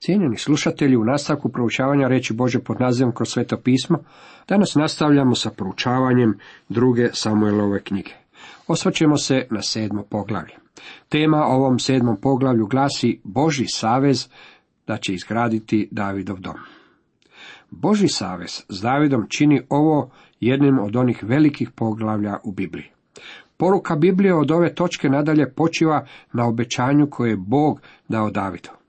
Cijenjeni slušatelji, u nastavku proučavanja reći Bože pod nazivom kroz sveto pismo, danas nastavljamo sa proučavanjem druge Samuelove knjige. Osvrćemo se na sedmo poglavlje. Tema ovom sedmom poglavlju glasi Boži savez da će izgraditi Davidov dom. Boži savez s Davidom čini ovo jednim od onih velikih poglavlja u Bibliji. Poruka Biblije od ove točke nadalje počiva na obećanju koje je Bog dao Davidu.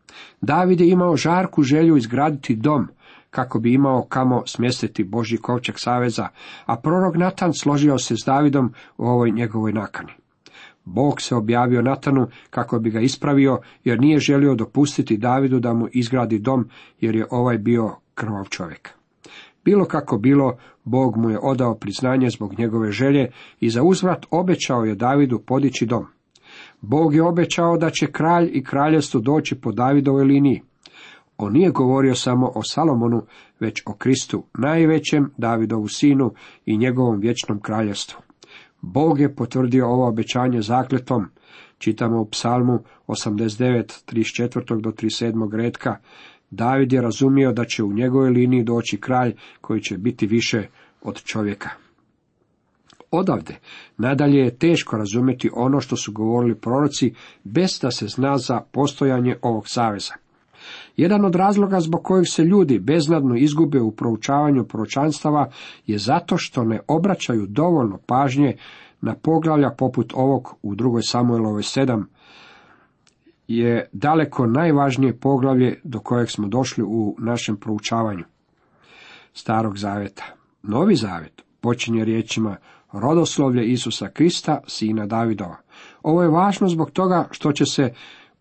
David je imao žarku želju izgraditi dom, kako bi imao kamo smjestiti Božji kovčeg saveza, a prorok Natan složio se s Davidom u ovoj njegovoj nakani. Bog se objavio Natanu kako bi ga ispravio, jer nije želio dopustiti Davidu da mu izgradi dom, jer je ovaj bio krvav čovjek. Bilo kako bilo, Bog mu je odao priznanje zbog njegove želje i za uzvrat obećao je Davidu podići dom. Bog je obećao da će kralj i kraljevstvo doći po Davidovoj liniji. On nije govorio samo o Salomonu, već o Kristu, najvećem Davidovu sinu i njegovom vječnom kraljevstvu. Bog je potvrdio ovo obećanje zakletom, čitamo u psalmu 89, 34. do 37. redka, David je razumio da će u njegovoj liniji doći kralj koji će biti više od čovjeka. Odavde, nadalje je teško razumjeti ono što su govorili proroci, bez da se zna za postojanje ovog saveza. Jedan od razloga zbog kojih se ljudi beznadno izgube u proučavanju proročanstava je zato što ne obraćaju dovoljno pažnje na poglavlja poput ovog u drugoj Samuelovoj sedam, je daleko najvažnije poglavlje do kojeg smo došli u našem proučavanju starog zaveta. Novi zavet počinje riječima rodoslovlje Isusa Krista, sina Davidova. Ovo je važno zbog toga što će se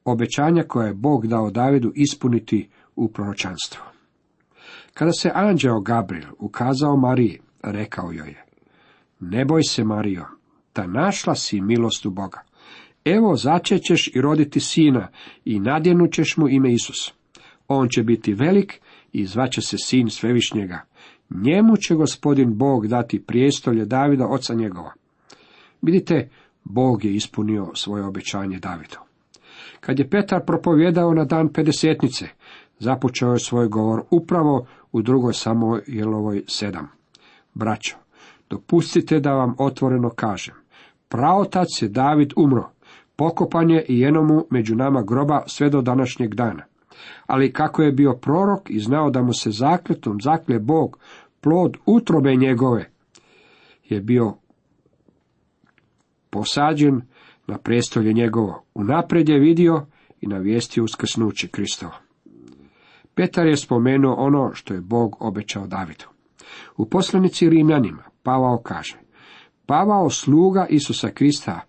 obećanja koje je Bog dao Davidu ispuniti u proročanstvu. Kada se anđeo Gabriel ukazao Mariji, rekao joj je, ne boj se Mario, ta našla si milost u Boga. Evo začećeš i roditi sina i nadjenućeš mu ime Isus. On će biti velik i zvaće se sin svevišnjega. Njemu će gospodin Bog dati prijestolje Davida, oca njegova. Vidite, Bog je ispunio svoje obećanje Davidu. Kad je Petar propovjedao na dan pedesetnice, započeo je svoj govor upravo u drugoj Samojelovoj sedam. Braćo, dopustite da vam otvoreno kažem. Praotac je David umro, pokopan je i jednomu među nama groba sve do današnjeg dana. Ali kako je bio prorok i znao da mu se zakletom zaklje Bog, plod utrobe njegove, je bio posađen na prestolje njegovo. Unaprijed je vidio i navijestio uskrsnuće Kristova. Petar je spomenuo ono što je Bog obećao Davidu. U poslanici Rimljanima Pavao kaže, Pavao sluga Isusa Krista,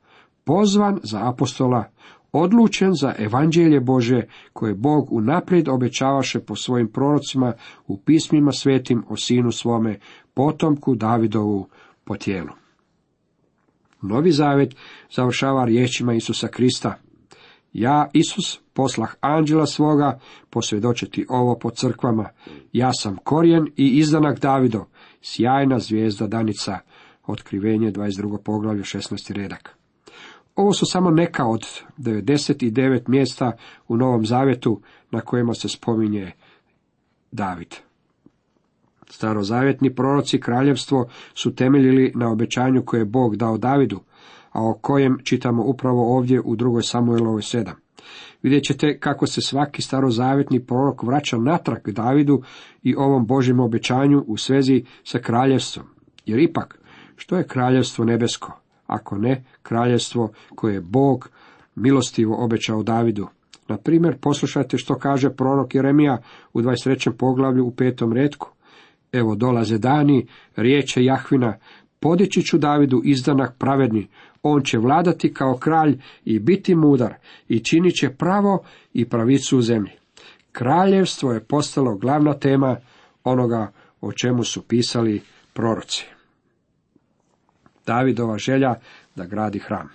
pozvan za apostola, odlučen za evanđelje Bože, koje Bog unaprijed obećavaše po svojim prorocima u pismima svetim o sinu svome, potomku Davidovu po tijelu. Novi zavet završava riječima Isusa Krista. Ja, Isus, poslah anđela svoga, posvjedočiti ovo po crkvama. Ja sam korijen i izdanak Davidov, sjajna zvijezda danica, otkrivenje 22. poglavlje 16. redak. Ovo su samo neka od 99 mjesta u Novom Zavetu na kojima se spominje David. Starozavjetni proroci kraljevstvo su temeljili na obećanju koje je Bog dao Davidu, a o kojem čitamo upravo ovdje u drugoj Samuelovoj sedam. Vidjet ćete kako se svaki starozavjetni prorok vraća natrag Davidu i ovom Božjem obećanju u svezi sa kraljevstvom. Jer ipak, što je kraljevstvo nebesko? Ako ne kraljevstvo koje je Bog milostivo obećao Davidu. Na primjer, poslušajte što kaže prorok Jeremija u 23. poglavlju u petom redku. Evo dolaze dani, riječe Jahvina, podići ću Davidu izdanak pravedni, on će vladati kao kralj i biti mudar i činit će pravo i pravicu u zemlji. Kraljevstvo je postalo glavna tema onoga o čemu su pisali proroci. Davidova želja da gradi hram.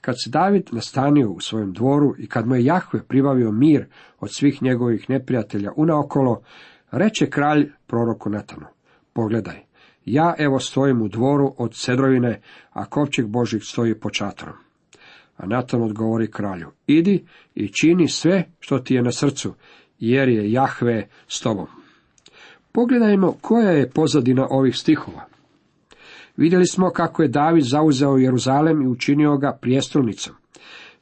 Kad se David nastanio u svojem dvoru i kad mu je Jahve pribavio mir od svih njegovih neprijatelja unaokolo, reče kralj proroku Natanu, pogledaj, ja evo stojim u dvoru od cedrovine, a kovčeg Božih stoji po čatorom. A Natan odgovori kralju, idi i čini sve što ti je na srcu, jer je Jahve s tobom. Pogledajmo koja je pozadina ovih stihova. Vidjeli smo kako je David zauzeo Jeruzalem i učinio ga prijestolnicom.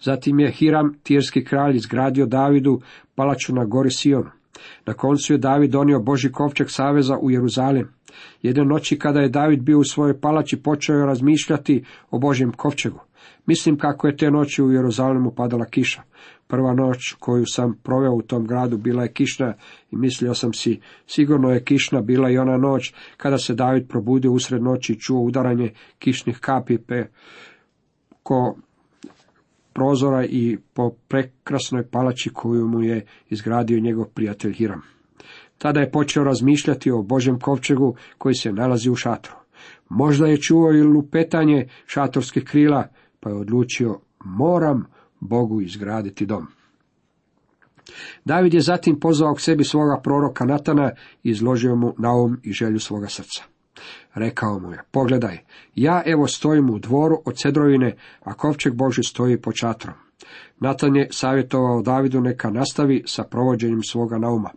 Zatim je Hiram, tirski kralj, izgradio Davidu palaču na gori Sion. Na koncu je David donio Boži kovčeg saveza u Jeruzalem. Jedne noći kada je David bio u svojoj palači počeo je razmišljati o Božjem kovčegu. Mislim kako je te noći u Jeruzalemu padala kiša. Prva noć koju sam proveo u tom gradu bila je kišna i mislio sam si, sigurno je kišna bila i ona noć kada se David probudio usred noći i čuo udaranje kišnih kapi pe ko prozora i po prekrasnoj palači koju mu je izgradio njegov prijatelj Hiram. Tada je počeo razmišljati o Božem kovčegu koji se nalazi u šatru. Možda je čuo i lupetanje šatorskih krila, pa je odlučio, moram Bogu izgraditi dom. David je zatim pozvao k sebi svoga proroka Natana i izložio mu naum i želju svoga srca. Rekao mu je, pogledaj, ja evo stojim u dvoru od cedrovine, a kovčeg Boži stoji po čatrom. Natan je savjetovao Davidu neka nastavi sa provođenjem svoga nauma.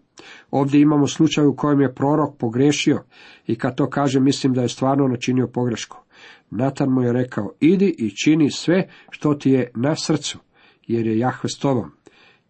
Ovdje imamo slučaj u kojem je prorok pogrešio i kad to kaže mislim da je stvarno načinio pogrešku. Natan mu je rekao, idi i čini sve što ti je na srcu, jer je Jahve s tobom.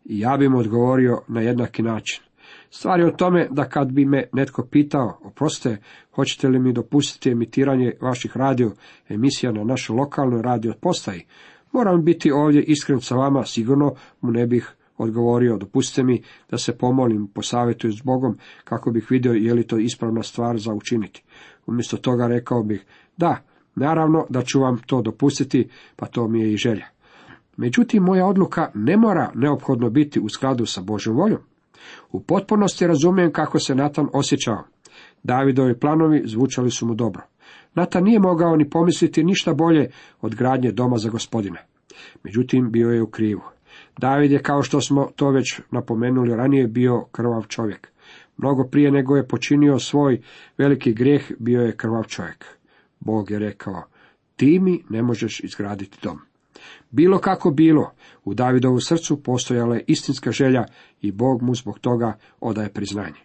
I ja bi mu odgovorio na jednaki način. Stvar je o tome da kad bi me netko pitao, oprostite, hoćete li mi dopustiti emitiranje vaših radio emisija na našoj lokalnoj radio postaji, moram biti ovdje iskren sa vama, sigurno mu ne bih odgovorio, dopustite mi da se pomolim, posavjetuju s Bogom, kako bih vidio je li to ispravna stvar za učiniti. Umjesto toga rekao bih, da, naravno da ću vam to dopustiti, pa to mi je i želja. Međutim, moja odluka ne mora neophodno biti u skladu sa Božom voljom. U potpunosti razumijem kako se Natan osjećao. Davidovi planovi zvučali su mu dobro. Natan nije mogao ni pomisliti ništa bolje od gradnje doma za gospodina. Međutim, bio je u krivu. David je, kao što smo to već napomenuli ranije, bio krvav čovjek. Mnogo prije nego je počinio svoj veliki grijeh, bio je krvav čovjek. Bog je rekao, ti mi ne možeš izgraditi dom. Bilo kako bilo, u Davidovu srcu postojala je istinska želja i Bog mu zbog toga odaje priznanje.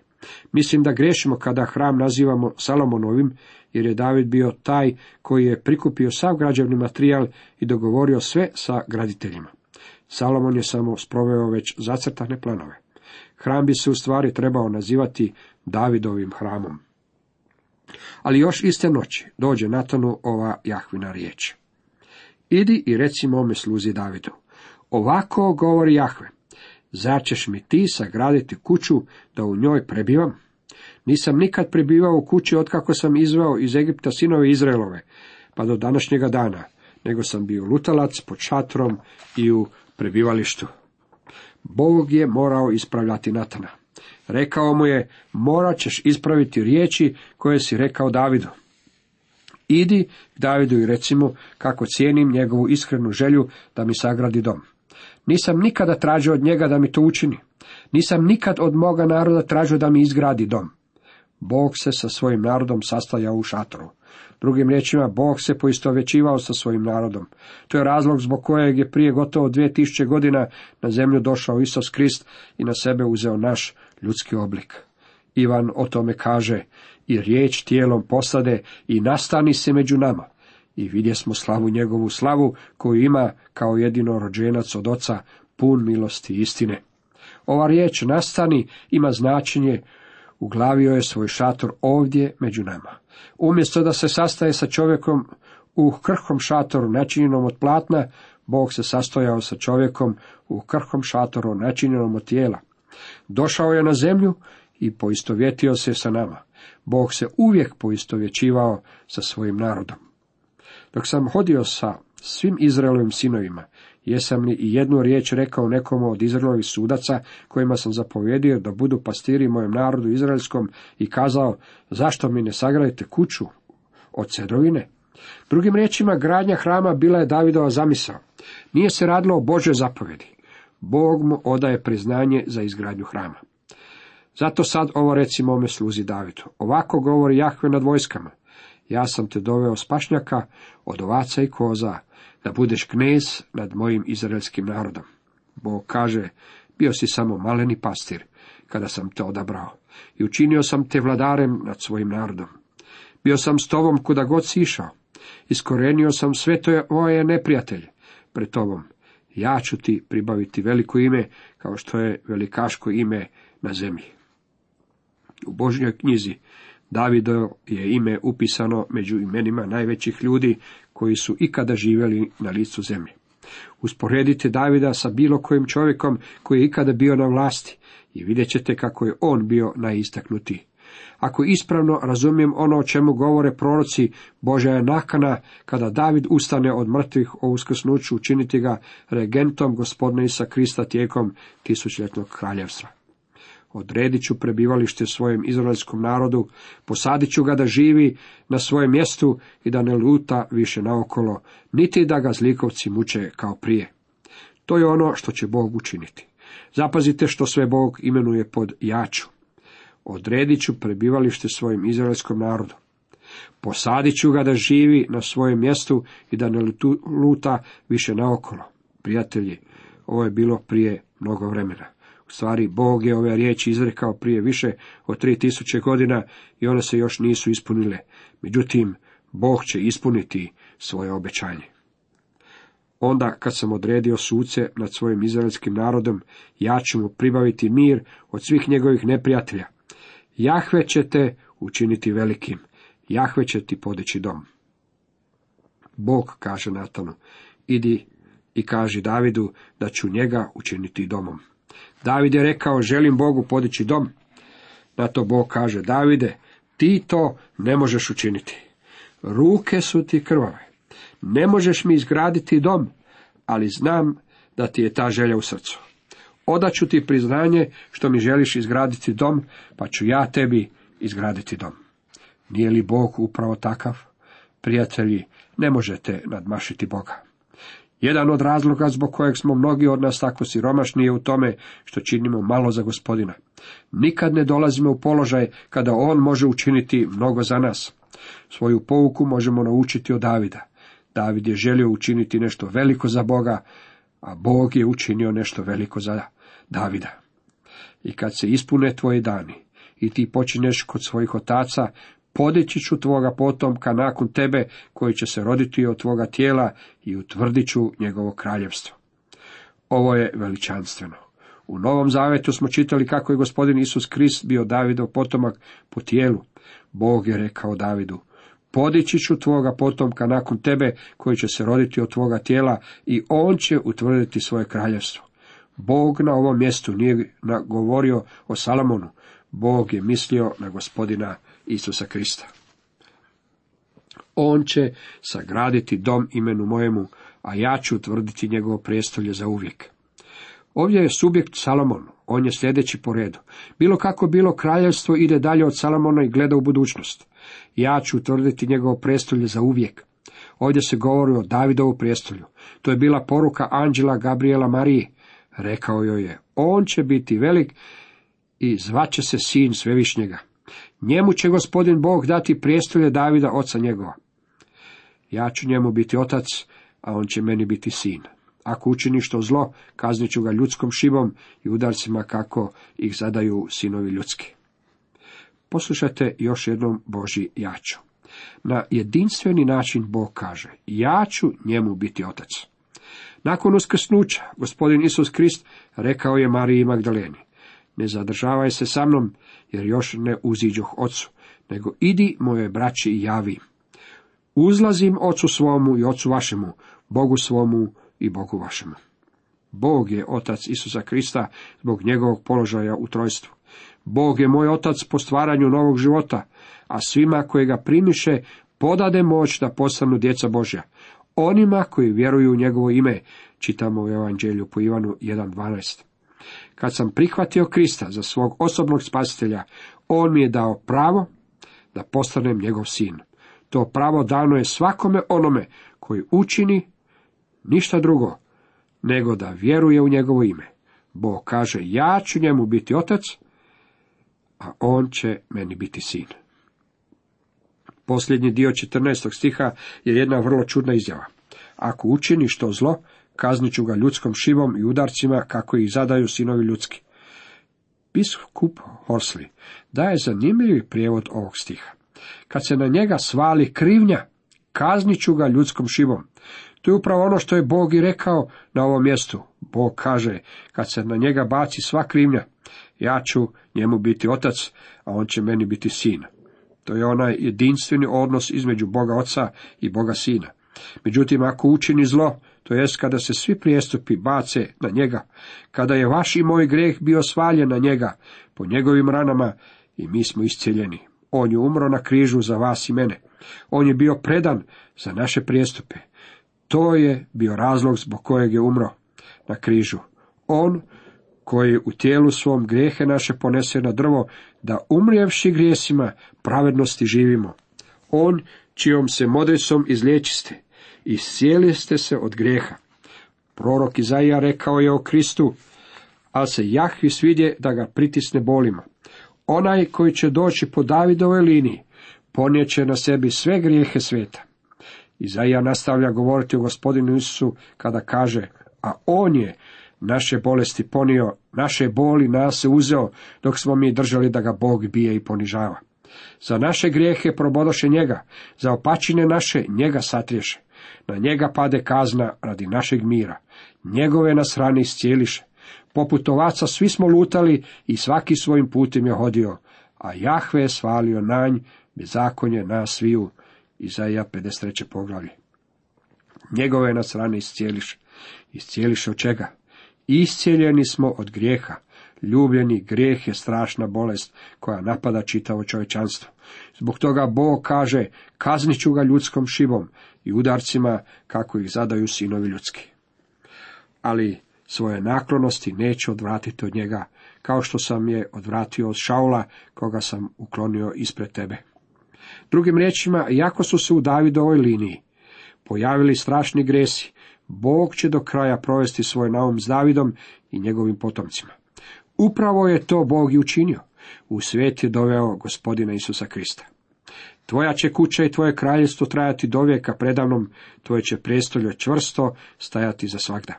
Mislim da grešimo kada hram nazivamo Salomonovim, jer je David bio taj koji je prikupio sav građevni materijal i dogovorio sve sa graditeljima. Salomon je samo sproveo već zacrtane planove. Hram bi se u stvari trebao nazivati Davidovim hramom. Ali još iste noći dođe Natanu ova Jahvina riječ. Idi i reci mome sluzi Davidu. Ovako govori Jahve. Zar ćeš mi ti sagraditi kuću da u njoj prebivam? Nisam nikad prebivao u kući otkako sam izveo iz Egipta sinove Izraelove, pa do današnjega dana, nego sam bio lutalac pod šatrom i u prebivalištu. Bog je morao ispravljati Natana. Rekao mu je, morat ćeš ispraviti riječi koje si rekao Davidu. Idi Davidu i recimo kako cijenim njegovu iskrenu želju da mi sagradi dom. Nisam nikada tražio od njega da mi to učini. Nisam nikad od moga naroda tražio da mi izgradi dom. Bog se sa svojim narodom sastajao u šatoru. Drugim riječima, Bog se poistovjećivao sa svojim narodom. To je razlog zbog kojeg je prije gotovo dvije tisuće godina na zemlju došao Isus Krist i na sebe uzeo naš ljudski oblik. Ivan o tome kaže, i riječ tijelom posade i nastani se među nama. I vidje smo slavu njegovu slavu koju ima kao jedino rođenac od oca, pun milosti i istine. Ova riječ nastani ima značenje uglavio je svoj šator ovdje među nama. Umjesto da se sastaje sa čovjekom u krhkom šatoru načinjenom od platna, Bog se sastojao sa čovjekom u krhkom šatoru načinjenom od tijela. Došao je na zemlju i poistovjetio se sa nama. Bog se uvijek poistovjećivao sa svojim narodom. Dok sam hodio sa svim Izraelovim sinovima, jesam li i jednu riječ rekao nekomu od Izraelovih sudaca, kojima sam zapovjedio da budu pastiri mojem narodu izraelskom i kazao, zašto mi ne sagradite kuću od cedrovine? Drugim riječima, gradnja hrama bila je Davidova zamisao. Nije se radilo o Božoj zapovjedi. Bog mu odaje priznanje za izgradnju hrama. Zato sad ovo reci mome sluzi Davidu. Ovako govori Jahve nad vojskama. Ja sam te doveo spašnjaka od ovaca i koza, da budeš knez nad mojim izraelskim narodom. Bog kaže, bio si samo maleni pastir, kada sam te odabrao i učinio sam te vladarem nad svojim narodom. Bio sam s tobom kuda god si išao. Iskorenio sam sve to moje neprijatelje pred tobom. Ja ću ti pribaviti veliko ime, kao što je velikaško ime na zemlji. U Božnjoj knjizi Davido je ime upisano među imenima najvećih ljudi koji su ikada živjeli na licu zemlje. Usporedite Davida sa bilo kojim čovjekom koji je ikada bio na vlasti i vidjet ćete kako je on bio najistaknutiji. Ako ispravno razumijem ono o čemu govore proroci, Božja je nakana kada David ustane od mrtvih o uskrsnuću učiniti ga regentom gospodina Isa Krista tijekom tisućljetnog kraljevstva. Odredit ću prebivalište svojem izraelskom narodu, posadit ću ga da živi na svojem mjestu i da ne luta više naokolo, niti da ga zlikovci muče kao prije. To je ono što će Bog učiniti. Zapazite što sve Bog imenuje pod jaču. Odredit ću prebivalište svojim izraelskom narodu. Posadit ću ga da živi na svojem mjestu i da ne luta više naokolo. Prijatelji, ovo je bilo prije mnogo vremena. U stvari, Bog je ove riječi izrekao prije više od tri tisuće godina i one se još nisu ispunile. Međutim, Bog će ispuniti svoje obećanje. Onda kad sam odredio suce nad svojim izraelskim narodom, ja ću mu pribaviti mir od svih njegovih neprijatelja. Jahve će te učiniti velikim, Jahve će ti podići dom. Bog kaže Natanu, idi i kaži Davidu da ću njega učiniti domom. David je rekao, želim Bogu podići dom. Na to Bog kaže, Davide, ti to ne možeš učiniti. Ruke su ti krvave. Ne možeš mi izgraditi dom, ali znam da ti je ta želja u srcu. Odaću ti priznanje što mi želiš izgraditi dom, pa ću ja tebi izgraditi dom. Nije li Bog upravo takav? Prijatelji, ne možete nadmašiti Boga. Jedan od razloga zbog kojeg smo mnogi od nas tako siromašni je u tome što činimo malo za gospodina. Nikad ne dolazimo u položaj kada on može učiniti mnogo za nas. Svoju pouku možemo naučiti od Davida. David je želio učiniti nešto veliko za Boga, a Bog je učinio nešto veliko za Davida. I kad se ispune tvoji dani i ti počinješ kod svojih otaca, podići ću tvoga potomka nakon tebe, koji će se roditi od tvoga tijela i utvrdit ću njegovo kraljevstvo. Ovo je veličanstveno. U Novom Zavetu smo čitali kako je gospodin Isus Krist bio Davidov potomak po tijelu. Bog je rekao Davidu, podići ću tvoga potomka nakon tebe, koji će se roditi od tvoga tijela i on će utvrditi svoje kraljevstvo. Bog na ovom mjestu nije govorio o Salamonu, Bog je mislio na gospodina Isusa Krista. On će sagraditi dom imenu mojemu, a ja ću utvrditi njegovo prijestolje za uvijek. Ovdje je subjekt Salomon, on je sljedeći po redu. Bilo kako bilo kraljevstvo ide dalje od Salomona i gleda u budućnost. Ja ću utvrditi njegovo prijestolje za uvijek. Ovdje se govori o Davidovu prijestolju. To je bila poruka Anđela Gabriela Mariji. Rekao joj je, on će biti velik i zvaće se sin svevišnjega. Njemu će gospodin Bog dati prijestolje Davida, oca njegova. Ja ću njemu biti otac, a on će meni biti sin. Ako učini što zlo, kaznit ću ga ljudskom šibom i udarcima kako ih zadaju sinovi ljudski. Poslušajte još jednom Boži jaču. Na jedinstveni način Bog kaže, ja ću njemu biti otac. Nakon uskrsnuća, gospodin Isus Krist rekao je Mariji Magdaleni, ne zadržavaj se sa mnom, jer još ne uziđoh ocu, nego idi moje braći i javi. Uzlazim ocu svomu i ocu vašemu, Bogu svomu i Bogu vašemu. Bog je otac Isusa Krista zbog njegovog položaja u trojstvu. Bog je moj otac po stvaranju novog života, a svima koji ga primiše podade moć da postanu djeca Božja. Onima koji vjeruju u njegovo ime, čitamo u Evanđelju po Ivanu 1.12. Kad sam prihvatio Krista za svog osobnog spasitelja, on mi je dao pravo da postanem njegov sin. To pravo dano je svakome onome koji učini ništa drugo, nego da vjeruje u njegovo ime. Bog kaže, ja ću njemu biti otac, a on će meni biti sin. Posljednji dio 14. stiha je jedna vrlo čudna izjava. Ako učini što zlo, kaznit ću ga ljudskom šivom i udarcima kako ih zadaju sinovi ljudski. Biskup Horsley daje zanimljivi prijevod ovog stiha. Kad se na njega svali krivnja, kaznit ću ga ljudskom šivom. To je upravo ono što je Bog i rekao na ovom mjestu. Bog kaže, kad se na njega baci sva krivnja, ja ću njemu biti otac, a on će meni biti sin. To je onaj jedinstveni odnos između Boga Oca i Boga Sina. Međutim, ako učini zlo, to jest kada se svi prijestupi bace na njega, kada je vaš i moj greh bio svaljen na njega, po njegovim ranama, i mi smo iscijeljeni. On je umro na križu za vas i mene. On je bio predan za naše prijestupe. To je bio razlog zbog kojeg je umro na križu. On koji u tijelu svom grijehe naše ponese na drvo, da umrijevši grijesima pravednosti živimo. On čijom se modricom izliječiste, i sjeli ste se od grijeha. Prorok Izaija rekao je o Kristu, a se Jahvi svidje da ga pritisne bolima. Onaj koji će doći po Davidovoj liniji, ponijeće na sebi sve grijehe sveta. Izaija nastavlja govoriti o gospodinu Isusu kada kaže, a on je naše bolesti ponio, naše boli nas se uzeo, dok smo mi držali da ga Bog bije i ponižava. Za naše grijehe probodoše njega, za opačine naše njega satriješe. Na njega pade kazna radi našeg mira. Njegove nas rane iscijeliše. Poput ovaca svi smo lutali i svaki svojim putem je hodio, a Jahve je svalio nanj, bezakonje nas sviju. Izaija 53. poglavlje. Njegove nas rane iscijeliše. Iscijeliše od čega? Iscijeljeni smo od grijeha. Ljubljeni grijeh je strašna bolest koja napada čitavo čovječanstvo. Zbog toga Bog kaže, kaznit ću ga ljudskom šivom i udarcima kako ih zadaju sinovi ljudski. Ali svoje naklonosti neće odvratiti od njega, kao što sam je odvratio od Šaula, koga sam uklonio ispred tebe. Drugim riječima, jako su se u Davidovoj liniji pojavili strašni gresi, Bog će do kraja provesti svoj naum s Davidom i njegovim potomcima. Upravo je to Bog i učinio. U svijet je doveo gospodina Isusa Krista. Tvoja će kuća i tvoje kraljevstvo trajati do vijeka predavnom, tvoje će prestolje čvrsto stajati za svakda.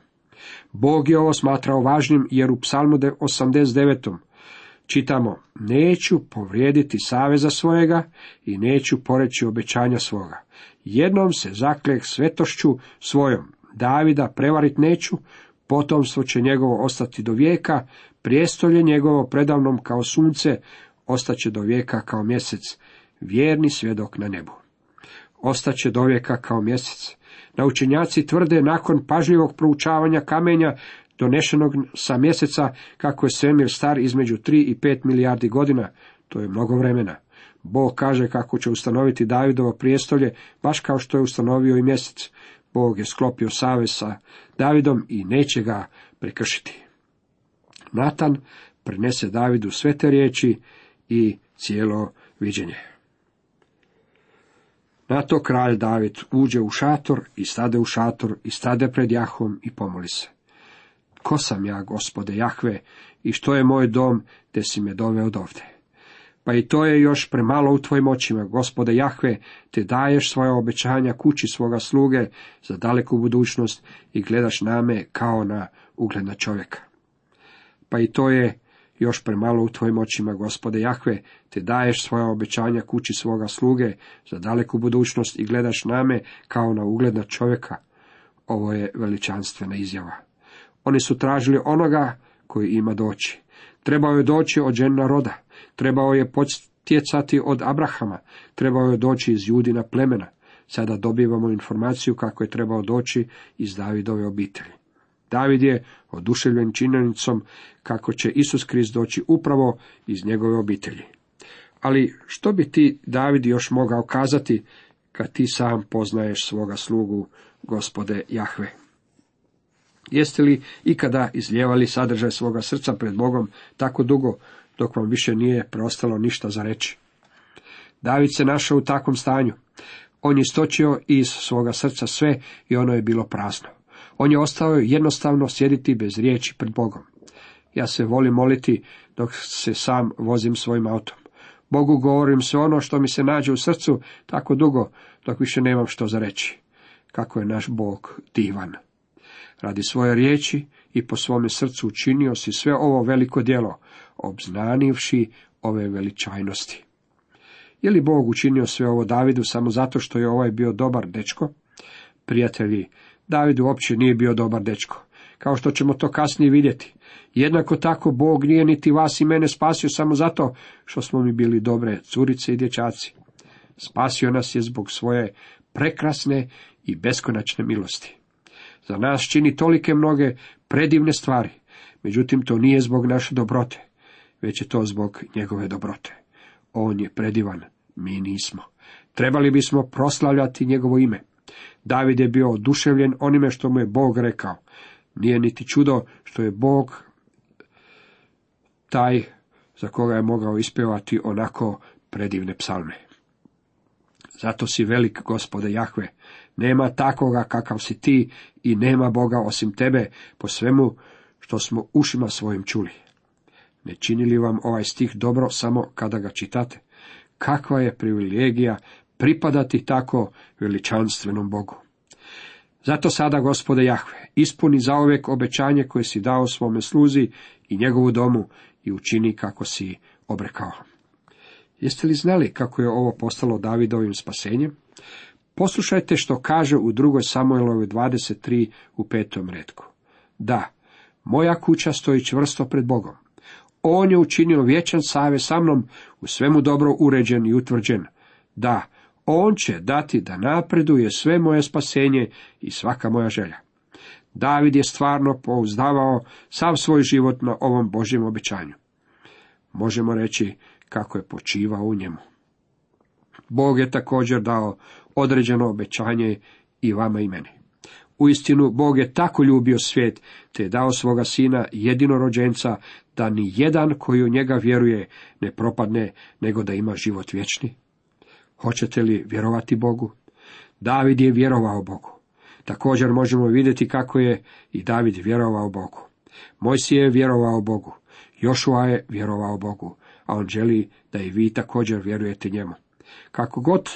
Bog je ovo smatrao važnim jer u psalmu 89. čitamo Neću povrijediti saveza svojega i neću poreći obećanja svoga. Jednom se zakleh svetošću svojom. Davida prevarit neću, potomstvo će njegovo ostati do vijeka, prijestolje njegovo predavnom kao sunce, ostaće do vijeka kao mjesec, vjerni svjedok na nebu. Ostaće do vijeka kao mjesec. Naučenjaci tvrde nakon pažljivog proučavanja kamenja donešenog sa mjeseca kako je svemir star između 3 i 5 milijardi godina, to je mnogo vremena. Bog kaže kako će ustanoviti Davidovo prijestolje, baš kao što je ustanovio i mjesec. Bog je sklopio savez sa Davidom i neće ga prekršiti. Natan prenese Davidu sve te riječi i cijelo viđenje. Na to kralj David uđe u šator i stade u šator i stade pred Jahom i pomoli se. Ko sam ja, gospode Jahve, i što je moj dom, te si me doveo od ovde? Pa i to je još premalo u tvojim očima, gospode Jahve, te daješ svoja obećanja kući svoga sluge za daleku budućnost i gledaš na me kao na ugledna čovjeka. Pa i to je još premalo u tvojim očima, gospode Jahve, te daješ svoja obećanja kući svoga sluge za daleku budućnost i gledaš na me kao na ugledna čovjeka. Ovo je veličanstvena izjava. Oni su tražili onoga koji ima doći. Trebao je doći od žena roda, trebao je potjecati od Abrahama, trebao je doći iz Judina plemena. Sada dobivamo informaciju kako je trebao doći iz Davidove obitelji. David je oduševljen činjenicom kako će Isus Krist doći upravo iz njegove obitelji. Ali što bi ti, David, još mogao kazati kad ti sam poznaješ svoga slugu, gospode Jahve? Jeste li ikada izljevali sadržaj svoga srca pred Bogom tako dugo, dok vam više nije preostalo ništa za reći? David se našao u takvom stanju. On je istočio iz svoga srca sve i ono je bilo prazno. On je ostao jednostavno sjediti bez riječi pred Bogom. Ja se volim moliti dok se sam vozim svojim autom. Bogu govorim sve ono što mi se nađe u srcu tako dugo, dok više nemam što za reći. Kako je naš Bog divan. Radi svoje riječi i po svome srcu učinio si sve ovo veliko djelo. Obznanivši ove veličajnosti. Je li Bog učinio sve ovo Davidu samo zato što je ovaj bio dobar dečko? Prijatelji, David uopće nije bio dobar dečko, kao što ćemo to kasnije vidjeti. Jednako tako Bog nije niti vas i mene spasio samo zato što smo mi bili dobre curice i dječaci. Spasio nas je zbog svoje prekrasne i beskonačne milosti. Za nas čini tolike mnoge predivne stvari, međutim to nije zbog naše dobrote, već je to zbog njegove dobrote. On je predivan, mi nismo. Trebali bismo proslavljati njegovo ime. David je bio oduševljen onime što mu je Bog rekao. Nije niti čudo što je Bog taj za koga je mogao ispevati onako predivne psalme. Zato si velik, gospode Jahve, nema takoga kakav si ti i nema Boga osim tebe po svemu što smo ušima svojim čuli. Ne čini li vam ovaj stih dobro samo kada ga čitate? Kakva je privilegija pripadati tako veličanstvenom Bogu. Zato sada, gospode Jahve, ispuni zaovek obećanje koje si dao svome sluzi i njegovu domu i učini kako si obrekao. Jeste li znali kako je ovo postalo Davidovim spasenjem? Poslušajte što kaže u drugoj Samuelovoj 23 u petom redku. Da, moja kuća stoji čvrsto pred Bogom. On je učinio vječan save sa mnom, u svemu dobro uređen i utvrđen. Da, on će dati da napreduje sve moje spasenje i svaka moja želja. David je stvarno pouzdavao sav svoj život na ovom Božjem obećanju. Možemo reći kako je počivao u njemu. Bog je također dao određeno obećanje i vama i meni. Uistinu, Bog je tako ljubio svijet, te je dao svoga sina jedinorođenca, da ni jedan koji u njega vjeruje ne propadne, nego da ima život vječni. Hoćete li vjerovati Bogu? David je vjerovao Bogu. Također možemo vidjeti kako je i David vjerovao Bogu. Mojsi je vjerovao Bogu. Jošua je vjerovao Bogu, a on želi da i vi također vjerujete njemu. Kako god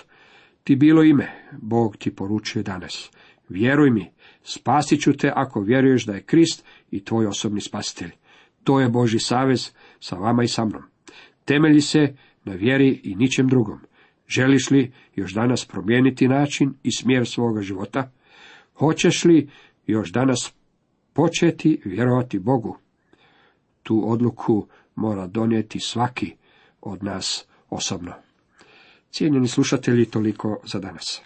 ti bilo ime, Bog ti poručuje danas. Vjeruj mi, spasit ću te ako vjeruješ da je Krist i tvoj osobni spasitelj. To je Boži savez sa vama i sa mnom. Temelji se na vjeri i ničem drugom. Želiš li još danas promijeniti način i smjer svoga života? Hoćeš li još danas početi vjerovati Bogu? Tu odluku mora donijeti svaki od nas osobno. Cijenjeni slušatelji, toliko za danas.